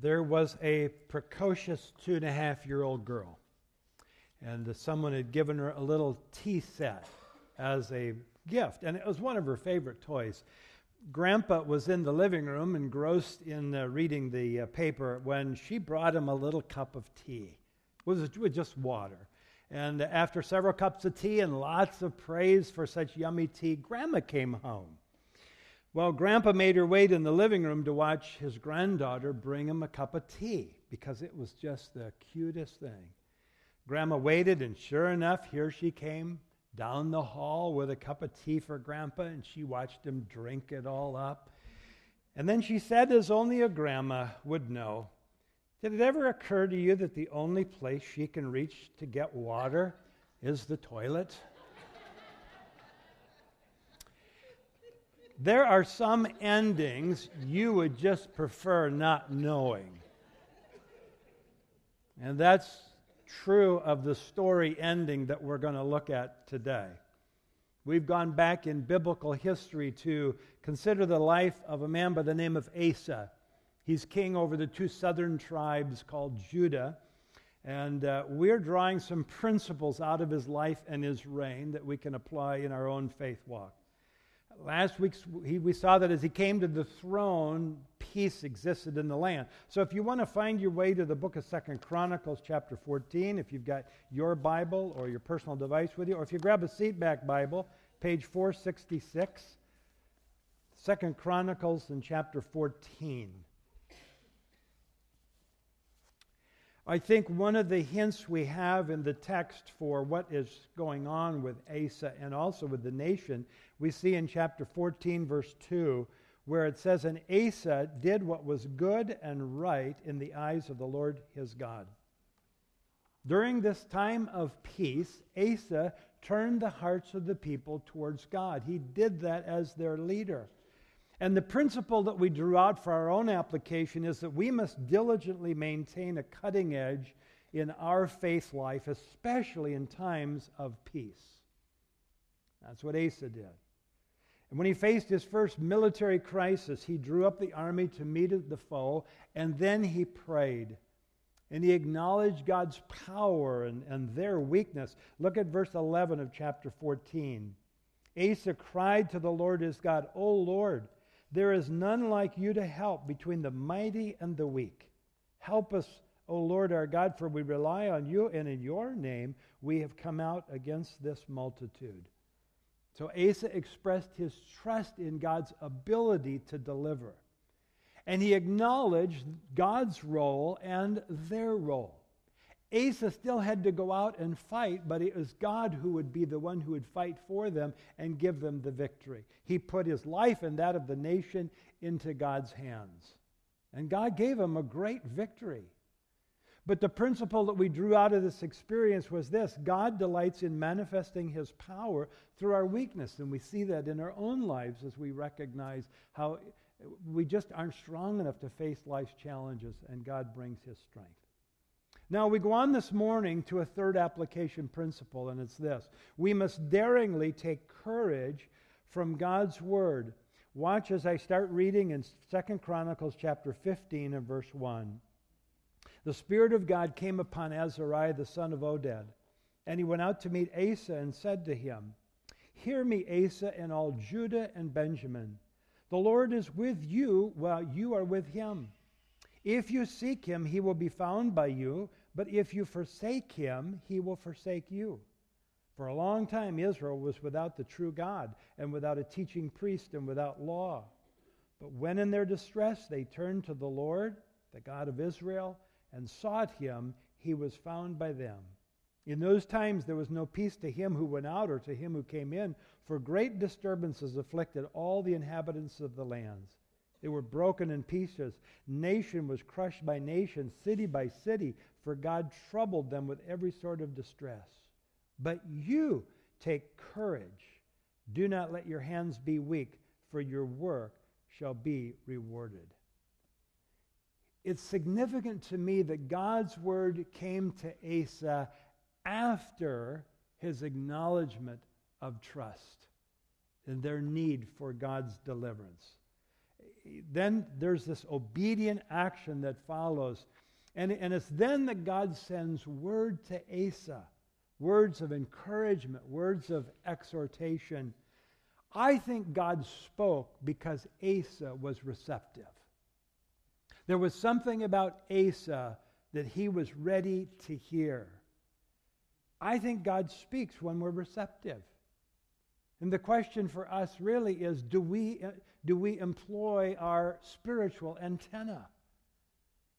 there was a precocious two and a half year old girl, and someone had given her a little tea set as a gift, and it was one of her favorite toys. Grandpa was in the living room engrossed in uh, reading the uh, paper when she brought him a little cup of tea. It was, it was just water. And after several cups of tea and lots of praise for such yummy tea, Grandma came home. Well, Grandpa made her wait in the living room to watch his granddaughter bring him a cup of tea because it was just the cutest thing. Grandma waited, and sure enough, here she came down the hall with a cup of tea for Grandpa, and she watched him drink it all up. And then she said, as only a grandma would know, Did it ever occur to you that the only place she can reach to get water is the toilet? There are some endings you would just prefer not knowing. And that's true of the story ending that we're going to look at today. We've gone back in biblical history to consider the life of a man by the name of Asa. He's king over the two southern tribes called Judah. And uh, we're drawing some principles out of his life and his reign that we can apply in our own faith walk. Last week, we saw that as he came to the throne, peace existed in the land. So if you want to find your way to the book of Second Chronicles, chapter 14, if you've got your Bible or your personal device with you, or if you grab a seatback Bible, page 466, Second Chronicles in chapter 14. I think one of the hints we have in the text for what is going on with Asa and also with the nation, we see in chapter 14, verse 2, where it says, And Asa did what was good and right in the eyes of the Lord his God. During this time of peace, Asa turned the hearts of the people towards God. He did that as their leader. And the principle that we drew out for our own application is that we must diligently maintain a cutting edge in our faith life, especially in times of peace. That's what Asa did. And when he faced his first military crisis, he drew up the army to meet the foe, and then he prayed. And he acknowledged God's power and, and their weakness. Look at verse 11 of chapter 14. Asa cried to the Lord his God, O Lord, there is none like you to help between the mighty and the weak. Help us, O Lord our God, for we rely on you, and in your name we have come out against this multitude. So Asa expressed his trust in God's ability to deliver. And he acknowledged God's role and their role. Asa still had to go out and fight, but it was God who would be the one who would fight for them and give them the victory. He put his life and that of the nation into God's hands. And God gave him a great victory. But the principle that we drew out of this experience was this God delights in manifesting his power through our weakness. And we see that in our own lives as we recognize how we just aren't strong enough to face life's challenges, and God brings his strength. Now, we go on this morning to a third application principle, and it's this we must daringly take courage from God's word. Watch as I start reading in Second Chronicles chapter 15 and verse 1. The Spirit of God came upon Azariah the son of Oded, and he went out to meet Asa and said to him, Hear me, Asa, and all Judah and Benjamin. The Lord is with you while you are with him. If you seek him, he will be found by you, but if you forsake him, he will forsake you. For a long time, Israel was without the true God, and without a teaching priest, and without law. But when in their distress they turned to the Lord, the God of Israel, and sought him, he was found by them. In those times there was no peace to him who went out or to him who came in, for great disturbances afflicted all the inhabitants of the lands. They were broken in pieces. Nation was crushed by nation, city by city, for God troubled them with every sort of distress. But you take courage. Do not let your hands be weak, for your work shall be rewarded. It's significant to me that God's word came to Asa after his acknowledgement of trust and their need for God's deliverance then there's this obedient action that follows. And, and it's then that God sends word to Asa words of encouragement, words of exhortation. I think God spoke because Asa was receptive. There was something about Asa that he was ready to hear. I think God speaks when we're receptive. And the question for us really is do we, do we employ our spiritual antenna?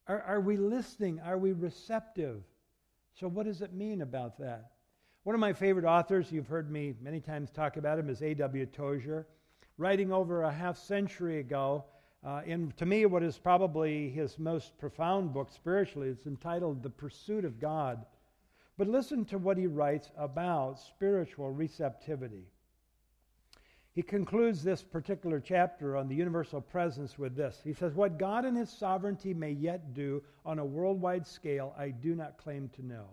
Are, are we listening? Are we receptive? So, what does it mean about that? One of my favorite authors, you've heard me many times talk about him, is A.W. Tozer. Writing over a half century ago, uh, in to me, what is probably his most profound book spiritually, it's entitled The Pursuit of God. But listen to what he writes about spiritual receptivity. He concludes this particular chapter on the universal presence with this. He says, What God in His sovereignty may yet do on a worldwide scale, I do not claim to know.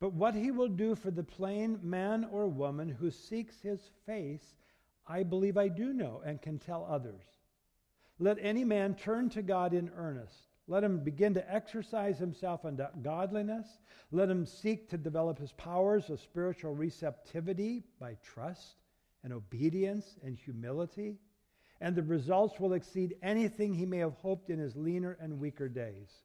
But what He will do for the plain man or woman who seeks His face, I believe I do know and can tell others. Let any man turn to God in earnest. Let him begin to exercise himself unto godliness. Let him seek to develop his powers of spiritual receptivity by trust and obedience and humility, and the results will exceed anything he may have hoped in his leaner and weaker days.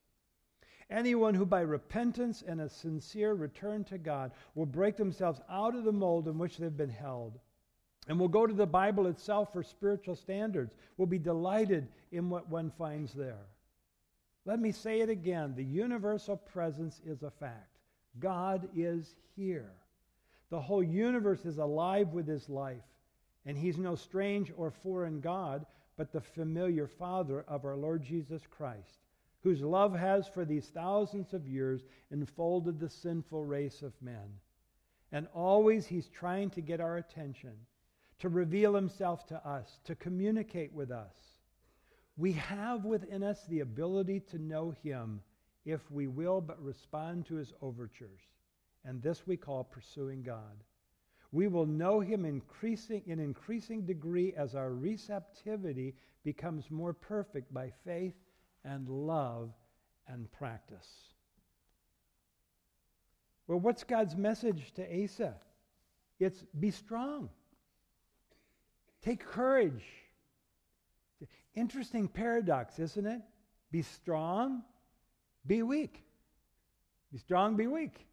Anyone who by repentance and a sincere return to God will break themselves out of the mold in which they've been held and we'll go to the Bible itself for spiritual standards, We'll be delighted in what one finds there. Let me say it again the universal presence is a fact. God is here. The whole universe is alive with his life. And he's no strange or foreign God, but the familiar Father of our Lord Jesus Christ, whose love has for these thousands of years enfolded the sinful race of men. And always he's trying to get our attention, to reveal himself to us, to communicate with us. We have within us the ability to know him if we will but respond to his overtures. And this we call pursuing God. We will know him increasing in increasing degree as our receptivity becomes more perfect by faith and love and practice. Well, what's God's message to Asa? It's be strong. Take courage. Interesting paradox, isn't it? Be strong, be weak. Be strong, be weak.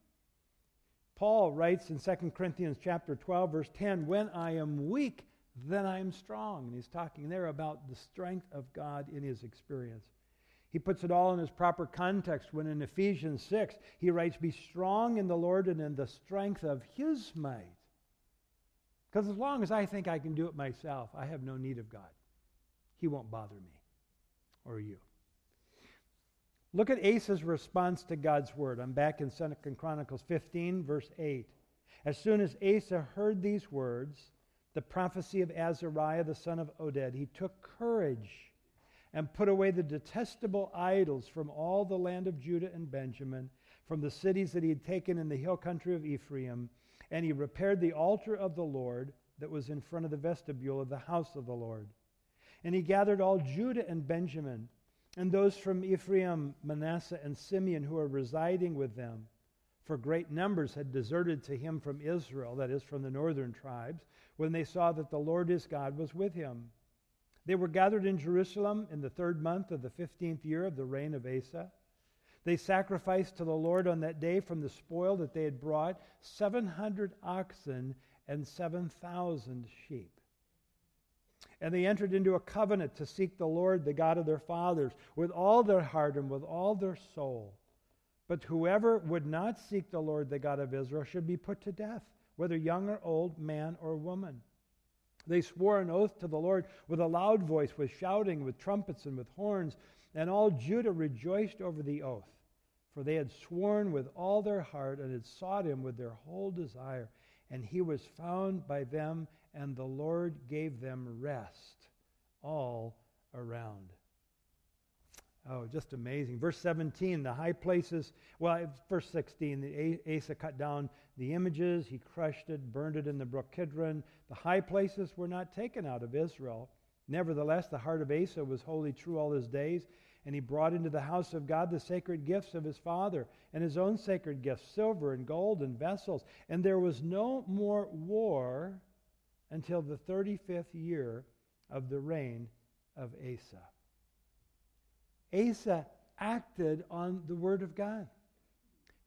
Paul writes in 2 Corinthians chapter 12 verse 10, "When I am weak, then I am strong." And he's talking there about the strength of God in his experience. He puts it all in his proper context when in Ephesians 6 he writes, "Be strong in the Lord and in the strength of his might." Because as long as I think I can do it myself, I have no need of God. He won't bother me or you. Look at Asa's response to God's word. I'm back in 2 Chronicles 15, verse 8. As soon as Asa heard these words, the prophecy of Azariah the son of Oded, he took courage and put away the detestable idols from all the land of Judah and Benjamin, from the cities that he had taken in the hill country of Ephraim, and he repaired the altar of the Lord that was in front of the vestibule of the house of the Lord. And he gathered all Judah and Benjamin and those from Ephraim, Manasseh, and Simeon who were residing with them. For great numbers had deserted to him from Israel, that is, from the northern tribes, when they saw that the Lord his God was with him. They were gathered in Jerusalem in the third month of the fifteenth year of the reign of Asa. They sacrificed to the Lord on that day from the spoil that they had brought 700 oxen and 7,000 sheep. And they entered into a covenant to seek the Lord, the God of their fathers, with all their heart and with all their soul. But whoever would not seek the Lord, the God of Israel, should be put to death, whether young or old, man or woman. They swore an oath to the Lord with a loud voice, with shouting, with trumpets, and with horns. And all Judah rejoiced over the oath, for they had sworn with all their heart and had sought him with their whole desire. And he was found by them and the Lord gave them rest all around. Oh, just amazing. Verse 17, the high places, well, verse 16, the Asa cut down the images, he crushed it, burned it in the brook Kidron. The high places were not taken out of Israel, Nevertheless, the heart of Asa was wholly true all his days, and he brought into the house of God the sacred gifts of his father, and his own sacred gifts, silver and gold and vessels. And there was no more war until the 35th year of the reign of Asa. Asa acted on the word of God.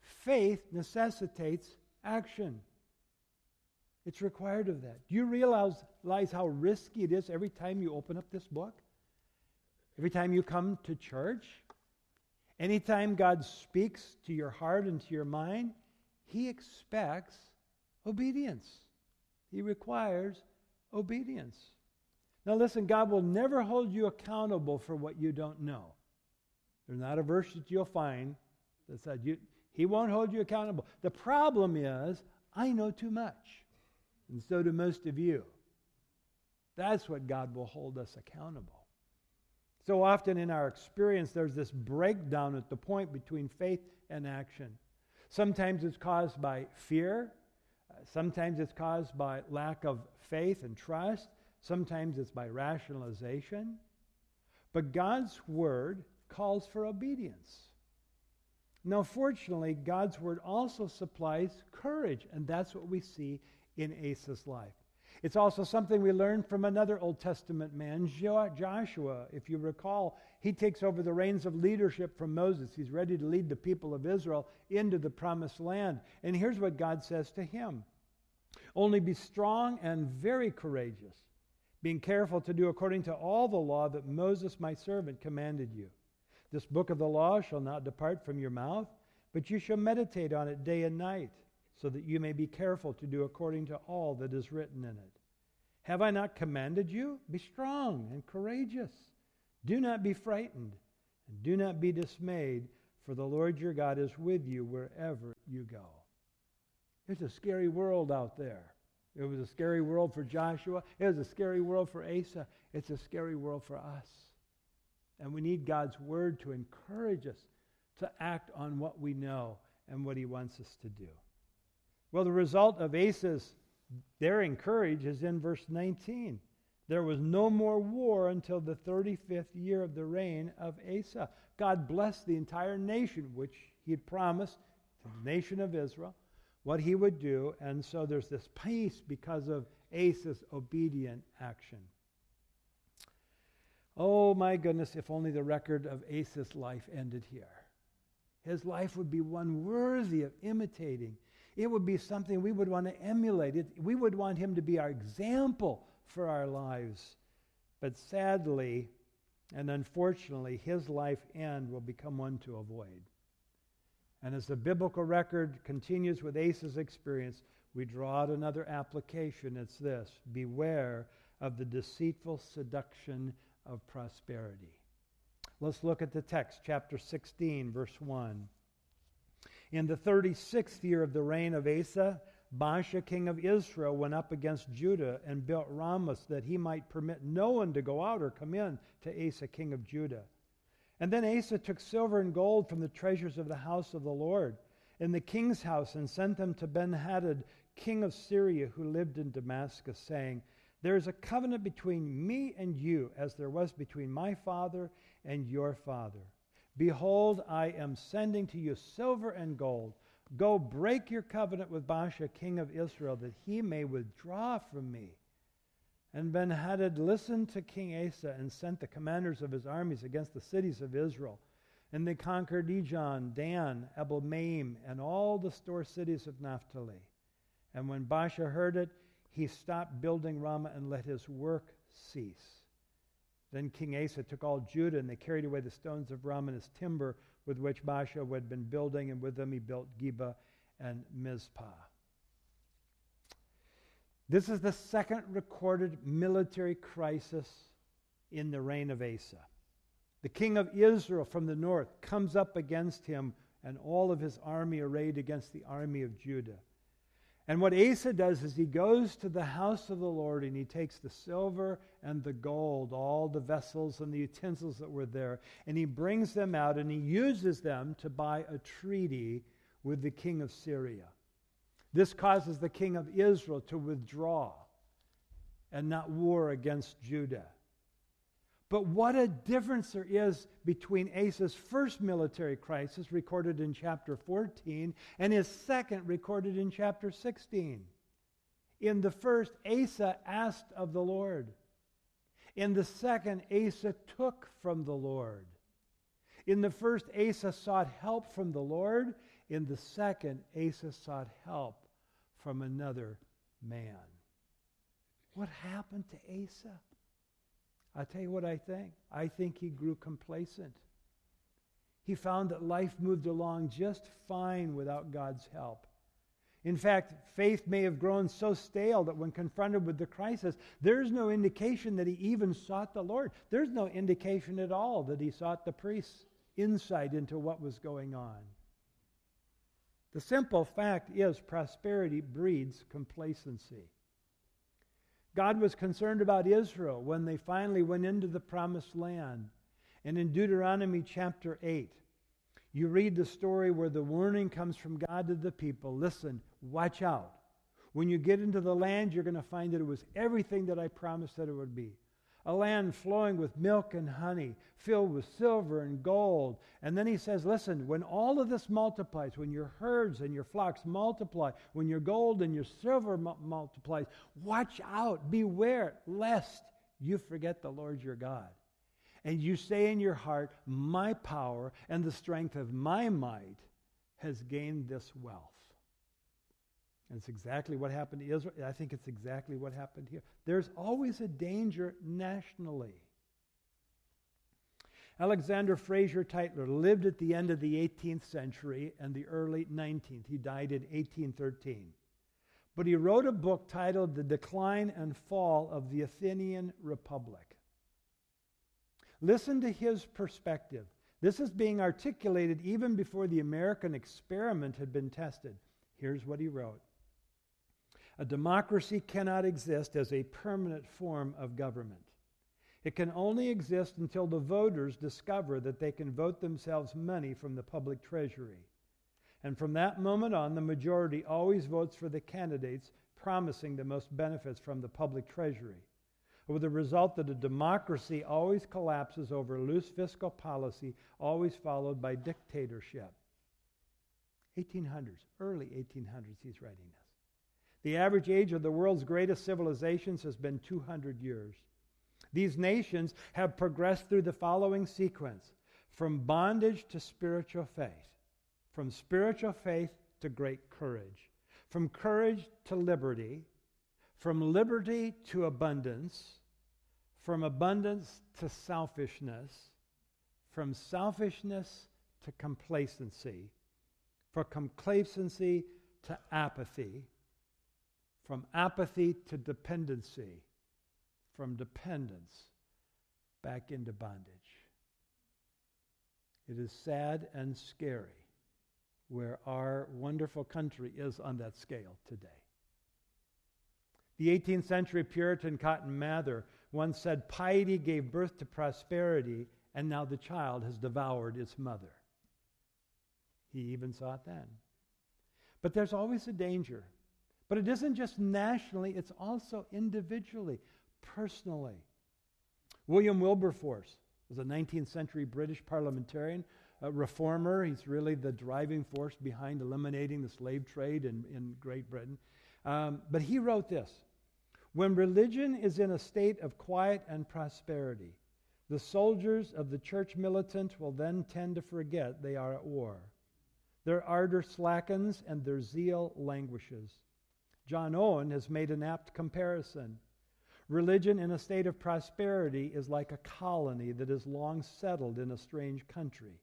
Faith necessitates action. It's required of that. Do you realize how risky it is every time you open up this book? Every time you come to church? Anytime God speaks to your heart and to your mind, He expects obedience. He requires obedience. Now, listen, God will never hold you accountable for what you don't know. There's not a verse that you'll find that said you, He won't hold you accountable. The problem is, I know too much and so do most of you. That's what God will hold us accountable. So often in our experience, there's this breakdown at the point between faith and action. Sometimes it's caused by fear, sometimes it's caused by lack of faith and trust, sometimes it's by rationalization. But God's word calls for obedience. Now, fortunately, God's word also supplies courage, and that's what we see in Asa's life. It's also something we learn from another Old Testament man, Joshua. If you recall, he takes over the reins of leadership from Moses. He's ready to lead the people of Israel into the promised land. And here's what God says to him Only be strong and very courageous, being careful to do according to all the law that Moses, my servant, commanded you. This book of the law shall not depart from your mouth, but you shall meditate on it day and night so that you may be careful to do according to all that is written in it. Have I not commanded you? Be strong and courageous. Do not be frightened, and do not be dismayed, for the Lord your God is with you wherever you go. It's a scary world out there. It was a scary world for Joshua. It was a scary world for Asa. It's a scary world for us. And we need God's word to encourage us to act on what we know and what he wants us to do. Well, the result of Asa's daring courage is in verse 19. There was no more war until the 35th year of the reign of Asa. God blessed the entire nation, which he had promised to the nation of Israel, what he would do. And so there's this peace because of Asa's obedient action. Oh my goodness, if only the record of Asa's life ended here. His life would be one worthy of imitating it would be something we would want to emulate. It, we would want him to be our example for our lives. But sadly and unfortunately, his life end will become one to avoid. And as the biblical record continues with Asa's experience, we draw out another application. It's this Beware of the deceitful seduction of prosperity. Let's look at the text, chapter 16, verse 1. In the 36th year of the reign of Asa, Baasha, king of Israel, went up against Judah and built Ramah that he might permit no one to go out or come in to Asa, king of Judah. And then Asa took silver and gold from the treasures of the house of the Lord in the king's house and sent them to Benhadad, king of Syria, who lived in Damascus, saying, There is a covenant between me and you, as there was between my father and your father. Behold, I am sending to you silver and gold. Go break your covenant with Baasha, king of Israel, that he may withdraw from me. And Benhadad listened to King Asa and sent the commanders of his armies against the cities of Israel. And they conquered Ijon, Dan, Abel Maim, and all the store cities of Naphtali. And when Baasha heard it, he stopped building Ramah and let his work cease. Then King Asa took all Judah, and they carried away the stones of Ramah and his timber with which Baasha had been building, and with them he built Geba and Mizpah. This is the second recorded military crisis in the reign of Asa. The king of Israel from the north comes up against him and all of his army arrayed against the army of Judah. And what Asa does is he goes to the house of the Lord and he takes the silver and the gold, all the vessels and the utensils that were there, and he brings them out and he uses them to buy a treaty with the king of Syria. This causes the king of Israel to withdraw and not war against Judah. But what a difference there is between Asa's first military crisis, recorded in chapter 14, and his second, recorded in chapter 16. In the first, Asa asked of the Lord. In the second, Asa took from the Lord. In the first, Asa sought help from the Lord. In the second, Asa sought help from another man. What happened to Asa? I'll tell you what I think. I think he grew complacent. He found that life moved along just fine without God's help. In fact, faith may have grown so stale that when confronted with the crisis, there's no indication that he even sought the Lord. There's no indication at all that he sought the priest's insight into what was going on. The simple fact is prosperity breeds complacency. God was concerned about Israel when they finally went into the promised land. And in Deuteronomy chapter 8, you read the story where the warning comes from God to the people listen, watch out. When you get into the land, you're going to find that it was everything that I promised that it would be a land flowing with milk and honey, filled with silver and gold. And then he says, Listen, when all of this multiplies, when your herds and your flocks multiply, when your gold and your silver mu- multiplies, watch out, beware, lest you forget the Lord your God. And you say in your heart, My power and the strength of my might has gained this wealth. And it's exactly what happened to Israel. I think it's exactly what happened here. There's always a danger nationally. Alexander Fraser Tytler lived at the end of the 18th century and the early 19th. He died in 1813. But he wrote a book titled The Decline and Fall of the Athenian Republic. Listen to his perspective. This is being articulated even before the American experiment had been tested. Here's what he wrote a democracy cannot exist as a permanent form of government. It can only exist until the voters discover that they can vote themselves money from the public treasury. And from that moment on, the majority always votes for the candidates promising the most benefits from the public treasury, with the result that a democracy always collapses over loose fiscal policy, always followed by dictatorship. 1800s, early 1800s, he's writing this. The average age of the world's greatest civilizations has been 200 years. These nations have progressed through the following sequence from bondage to spiritual faith, from spiritual faith to great courage, from courage to liberty, from liberty to abundance, from abundance to selfishness, from selfishness to complacency, from complacency to apathy from apathy to dependency, from dependence back into bondage. It is sad and scary where our wonderful country is on that scale today. The 18th century Puritan Cotton Mather once said, Piety gave birth to prosperity, and now the child has devoured its mother. He even saw it then. But there's always a danger but it isn't just nationally, it's also individually, personally. William Wilberforce was a 19th century British parliamentarian, a reformer. He's really the driving force behind eliminating the slave trade in, in Great Britain. Um, but he wrote this When religion is in a state of quiet and prosperity, the soldiers of the church militant will then tend to forget they are at war. Their ardor slackens and their zeal languishes. John Owen has made an apt comparison. Religion in a state of prosperity is like a colony that is long settled in a strange country.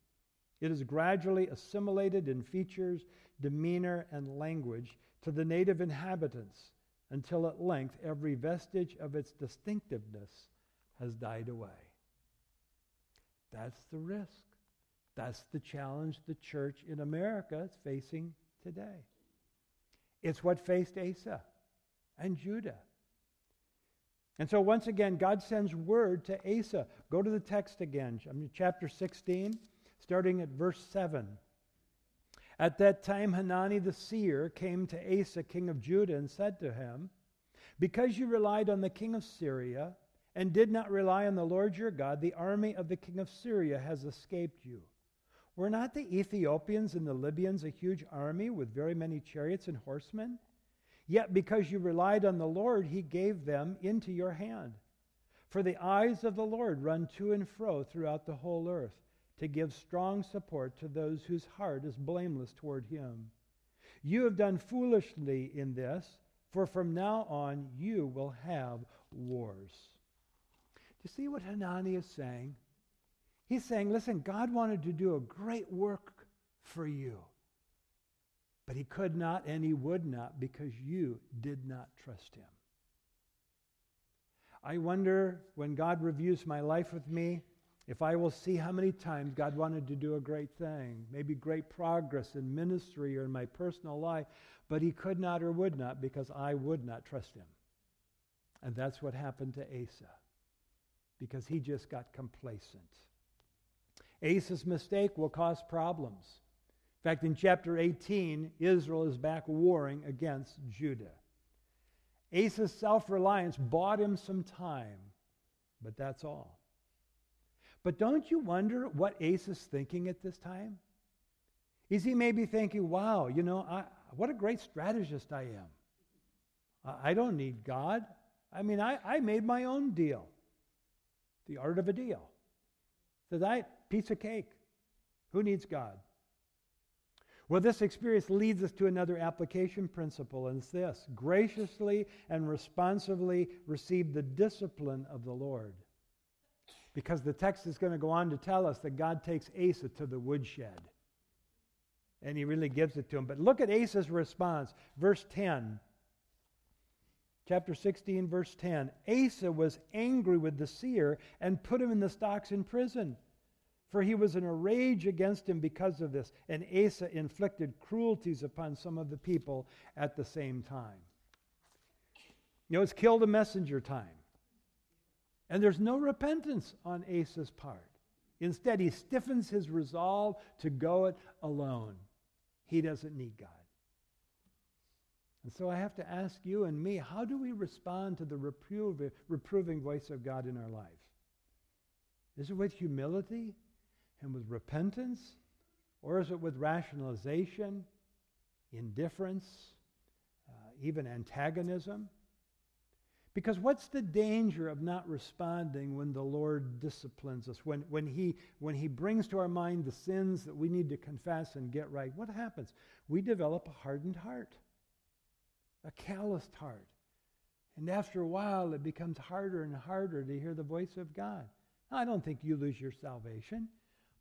It is gradually assimilated in features, demeanor, and language to the native inhabitants until at length every vestige of its distinctiveness has died away. That's the risk. That's the challenge the church in America is facing today. It's what faced Asa and Judah. And so, once again, God sends word to Asa. Go to the text again, chapter 16, starting at verse 7. At that time, Hanani the seer came to Asa, king of Judah, and said to him, Because you relied on the king of Syria and did not rely on the Lord your God, the army of the king of Syria has escaped you. Were not the Ethiopians and the Libyans a huge army with very many chariots and horsemen? Yet because you relied on the Lord, he gave them into your hand. For the eyes of the Lord run to and fro throughout the whole earth to give strong support to those whose heart is blameless toward him. You have done foolishly in this, for from now on you will have wars. Do you see what Hanani is saying? He's saying, listen, God wanted to do a great work for you. But he could not and he would not because you did not trust him. I wonder when God reviews my life with me if I will see how many times God wanted to do a great thing, maybe great progress in ministry or in my personal life, but he could not or would not because I would not trust him. And that's what happened to Asa because he just got complacent. Asa's mistake will cause problems. In fact, in chapter 18, Israel is back warring against Judah. Asa's self reliance bought him some time, but that's all. But don't you wonder what Asa's thinking at this time? Is he maybe thinking, wow, you know, I, what a great strategist I am? I don't need God. I mean, I, I made my own deal. The art of a deal. Says, I, piece of cake. Who needs God? Well, this experience leads us to another application principle, and it's this graciously and responsively receive the discipline of the Lord. Because the text is going to go on to tell us that God takes Asa to the woodshed. And he really gives it to him. But look at Asa's response. Verse 10. Chapter 16, verse 10. Asa was angry with the seer and put him in the stocks in prison for he was in a rage against him because of this. And Asa inflicted cruelties upon some of the people at the same time. You know, it's killed a messenger time. And there's no repentance on Asa's part. Instead, he stiffens his resolve to go it alone. He doesn't need God. And so I have to ask you and me how do we respond to the reproving voice of God in our life? Is it with humility? And with repentance? Or is it with rationalization, indifference, uh, even antagonism? Because what's the danger of not responding when the Lord disciplines us? When, when, he, when He brings to our mind the sins that we need to confess and get right, what happens? We develop a hardened heart, a calloused heart. And after a while, it becomes harder and harder to hear the voice of God. Now, I don't think you lose your salvation.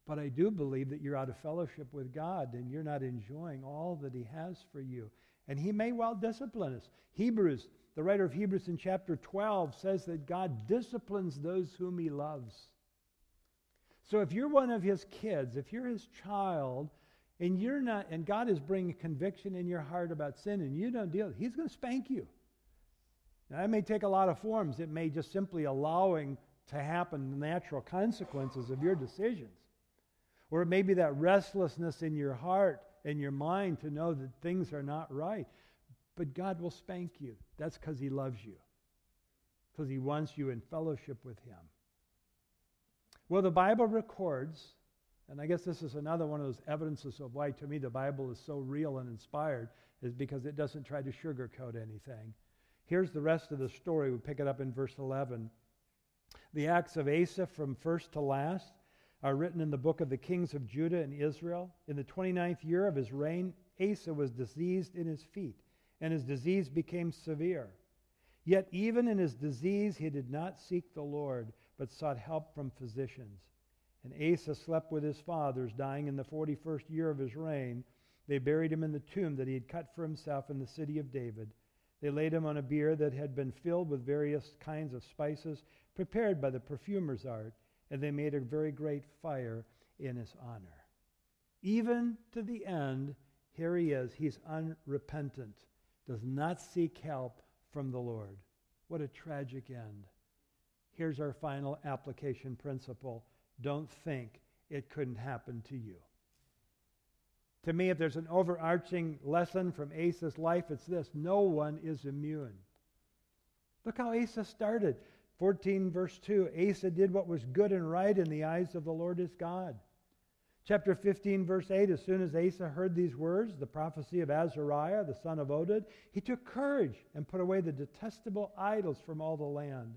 But I do believe that you're out of fellowship with God and you're not enjoying all that He has for you. And He may well discipline us. Hebrews, the writer of Hebrews in chapter 12 says that God disciplines those whom He loves. So if you're one of His kids, if you're His child, and you're not, and God is bringing conviction in your heart about sin and you don't deal, He's going to spank you. Now, that may take a lot of forms. It may just simply allowing to happen the natural consequences of your decisions. Or maybe that restlessness in your heart and your mind to know that things are not right. But God will spank you. That's because He loves you, because He wants you in fellowship with Him. Well, the Bible records, and I guess this is another one of those evidences of why, to me, the Bible is so real and inspired, is because it doesn't try to sugarcoat anything. Here's the rest of the story. We pick it up in verse 11. The acts of Asa from first to last are written in the book of the kings of Judah and Israel. In the 29th year of his reign, Asa was diseased in his feet, and his disease became severe. Yet even in his disease, he did not seek the Lord, but sought help from physicians. And Asa slept with his fathers, dying in the 41st year of his reign. They buried him in the tomb that he had cut for himself in the city of David. They laid him on a bier that had been filled with various kinds of spices prepared by the perfumer's art and they made a very great fire in his honor. Even to the end, here he is. He's unrepentant, does not seek help from the Lord. What a tragic end. Here's our final application principle don't think it couldn't happen to you. To me, if there's an overarching lesson from Asa's life, it's this no one is immune. Look how Asa started. 14, verse 2 Asa did what was good and right in the eyes of the Lord his God. Chapter 15, verse 8 As soon as Asa heard these words, the prophecy of Azariah, the son of Oded, he took courage and put away the detestable idols from all the land.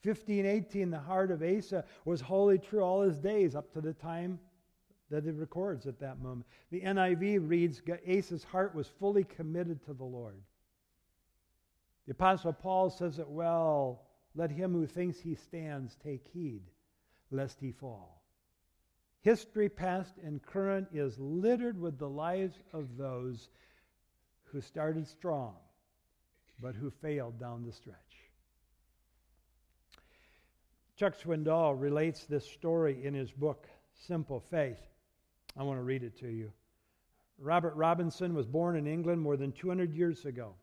15, 18, the heart of Asa was wholly true all his days up to the time that it records at that moment. The NIV reads Asa's heart was fully committed to the Lord. The Apostle Paul says it well let him who thinks he stands take heed lest he fall. History, past and current, is littered with the lives of those who started strong, but who failed down the stretch. Chuck Swindoll relates this story in his book, Simple Faith. I want to read it to you. Robert Robinson was born in England more than 200 years ago.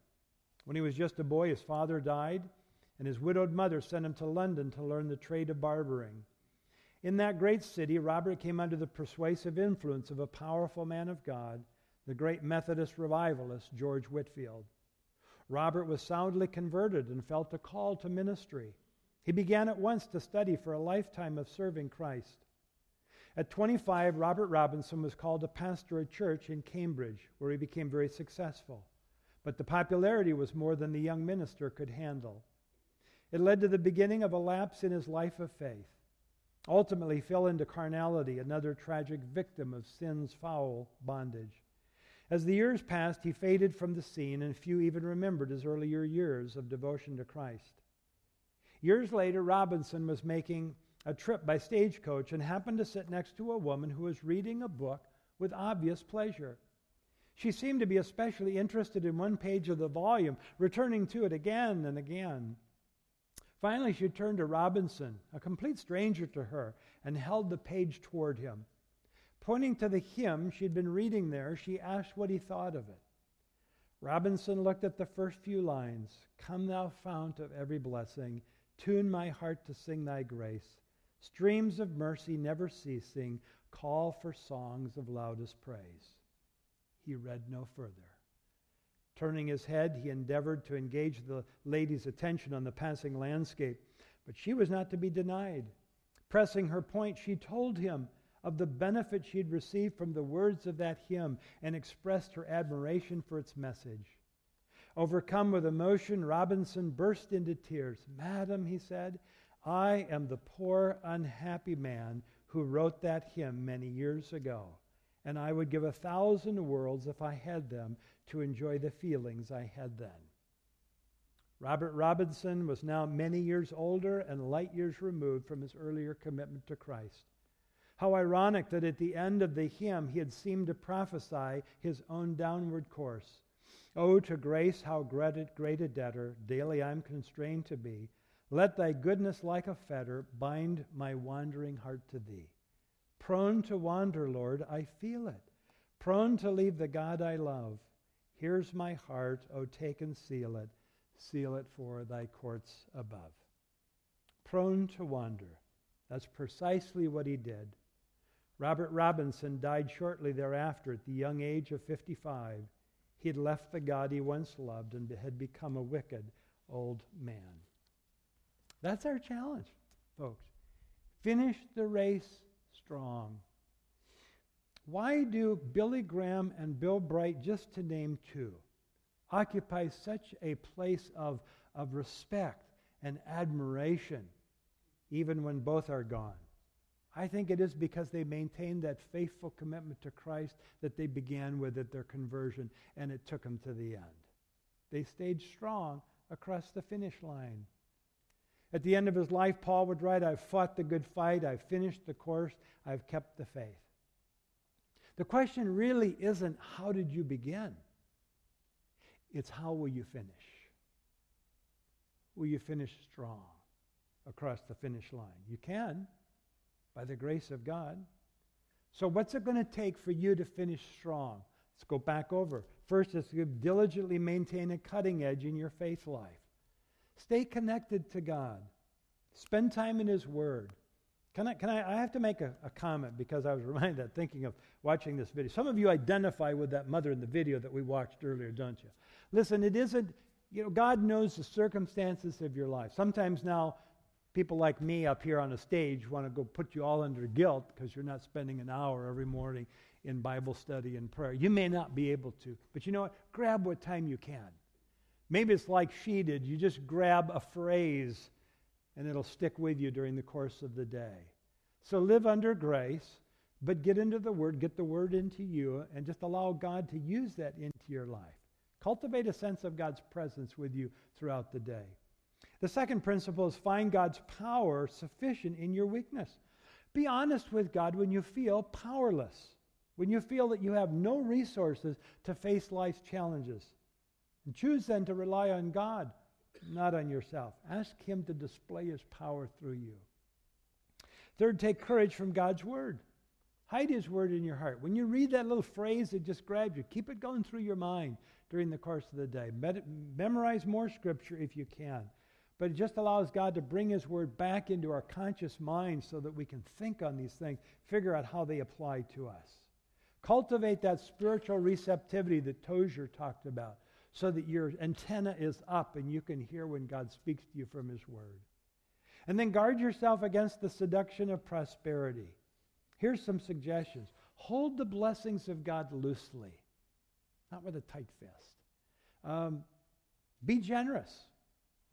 When he was just a boy, his father died, and his widowed mother sent him to London to learn the trade of barbering. In that great city, Robert came under the persuasive influence of a powerful man of God, the great Methodist revivalist George Whitefield. Robert was soundly converted and felt a call to ministry. He began at once to study for a lifetime of serving Christ. At 25, Robert Robinson was called to pastor a church in Cambridge, where he became very successful. But the popularity was more than the young minister could handle. It led to the beginning of a lapse in his life of faith. Ultimately, he fell into carnality, another tragic victim of sin's foul bondage. As the years passed, he faded from the scene, and few even remembered his earlier years of devotion to Christ. Years later, Robinson was making a trip by stagecoach and happened to sit next to a woman who was reading a book with obvious pleasure. She seemed to be especially interested in one page of the volume, returning to it again and again. Finally, she turned to Robinson, a complete stranger to her, and held the page toward him. Pointing to the hymn she'd been reading there, she asked what he thought of it. Robinson looked at the first few lines Come, thou fount of every blessing, tune my heart to sing thy grace. Streams of mercy never ceasing call for songs of loudest praise. He read no further. Turning his head, he endeavored to engage the lady's attention on the passing landscape, but she was not to be denied. Pressing her point, she told him of the benefit she had received from the words of that hymn and expressed her admiration for its message. Overcome with emotion, Robinson burst into tears. Madam, he said, I am the poor, unhappy man who wrote that hymn many years ago, and I would give a thousand worlds if I had them to enjoy the feelings I had then. Robert Robinson was now many years older and light years removed from his earlier commitment to Christ. How ironic that at the end of the hymn he had seemed to prophesy his own downward course. Oh, to grace, how great a debtor daily I'm constrained to be. Let thy goodness like a fetter bind my wandering heart to thee. Prone to wander, Lord, I feel it. Prone to leave the God I love. Here's my heart, O take and seal it. Seal it for thy courts above. Prone to wander. That's precisely what he did. Robert Robinson died shortly thereafter at the young age of 55. He had left the God he once loved and had become a wicked old man. That's our challenge, folks. Finish the race strong. Why do Billy Graham and Bill Bright, just to name two, occupy such a place of, of respect and admiration even when both are gone? I think it is because they maintained that faithful commitment to Christ that they began with at their conversion, and it took them to the end. They stayed strong across the finish line. At the end of his life, Paul would write, I've fought the good fight, I've finished the course, I've kept the faith. The question really isn't how did you begin? It's how will you finish? Will you finish strong across the finish line? You can, by the grace of God. So, what's it going to take for you to finish strong? Let's go back over. First, it's to diligently maintain a cutting edge in your faith life. Stay connected to God. Spend time in His Word. Can I, can I, I have to make a, a comment because I was reminded, that thinking of watching this video. Some of you identify with that mother in the video that we watched earlier, don't you? Listen, it isn't, you know, God knows the circumstances of your life. Sometimes now, people like me up here on a stage want to go put you all under guilt because you're not spending an hour every morning in Bible study and prayer. You may not be able to, but you know what? Grab what time you can. Maybe it's like she did. You just grab a phrase and it'll stick with you during the course of the day. So live under grace, but get into the Word, get the Word into you, and just allow God to use that into your life. Cultivate a sense of God's presence with you throughout the day. The second principle is find God's power sufficient in your weakness. Be honest with God when you feel powerless, when you feel that you have no resources to face life's challenges. And choose then to rely on God, not on yourself. Ask Him to display His power through you. Third, take courage from God's Word. Hide His Word in your heart. When you read that little phrase that just grabs you, keep it going through your mind during the course of the day. Memorize more Scripture if you can. But it just allows God to bring His Word back into our conscious mind so that we can think on these things, figure out how they apply to us. Cultivate that spiritual receptivity that Tozer talked about so that your antenna is up and you can hear when God speaks to you from His Word. And then guard yourself against the seduction of prosperity. Here's some suggestions hold the blessings of God loosely, not with a tight fist. Um, be generous.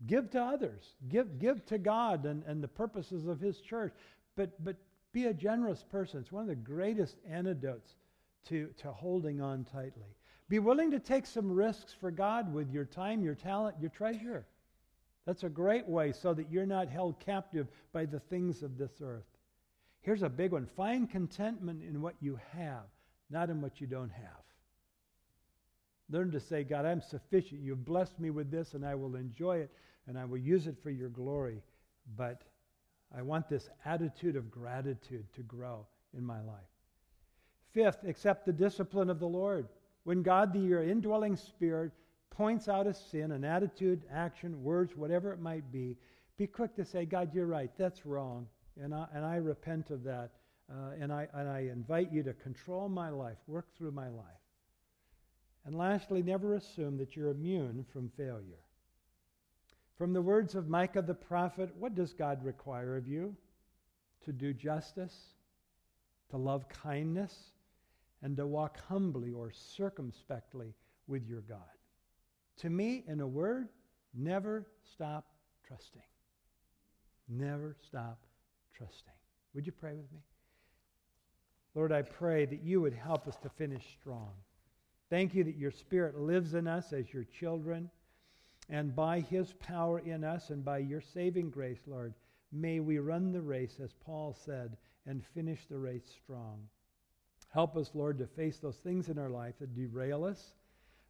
Give to others. Give, give to God and, and the purposes of His church. But, but be a generous person. It's one of the greatest antidotes to, to holding on tightly. Be willing to take some risks for God with your time, your talent, your treasure. That's a great way so that you're not held captive by the things of this earth. Here's a big one find contentment in what you have, not in what you don't have. Learn to say, God, I'm sufficient. You've blessed me with this, and I will enjoy it, and I will use it for your glory. But I want this attitude of gratitude to grow in my life. Fifth, accept the discipline of the Lord. When God, the your indwelling spirit, points out a sin, an attitude, action, words, whatever it might be, be quick to say, God, you're right, that's wrong, and I, and I repent of that, uh, and, I, and I invite you to control my life, work through my life. And lastly, never assume that you're immune from failure. From the words of Micah the prophet, what does God require of you? To do justice, to love kindness, and to walk humbly or circumspectly with your God. To me, in a word, never stop trusting. Never stop trusting. Would you pray with me? Lord, I pray that you would help us to finish strong. Thank you that your Spirit lives in us as your children. And by his power in us and by your saving grace, Lord, may we run the race, as Paul said, and finish the race strong. Help us, Lord, to face those things in our life that derail us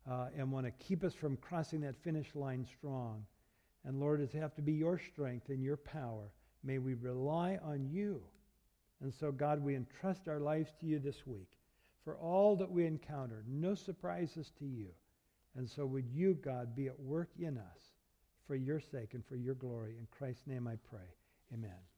uh, and want to keep us from crossing that finish line strong. And Lord, it have to be your strength and your power. May we rely on you. And so, God, we entrust our lives to you this week for all that we encounter. No surprises to you. And so, would you, God, be at work in us for your sake and for your glory. In Christ's name I pray. Amen.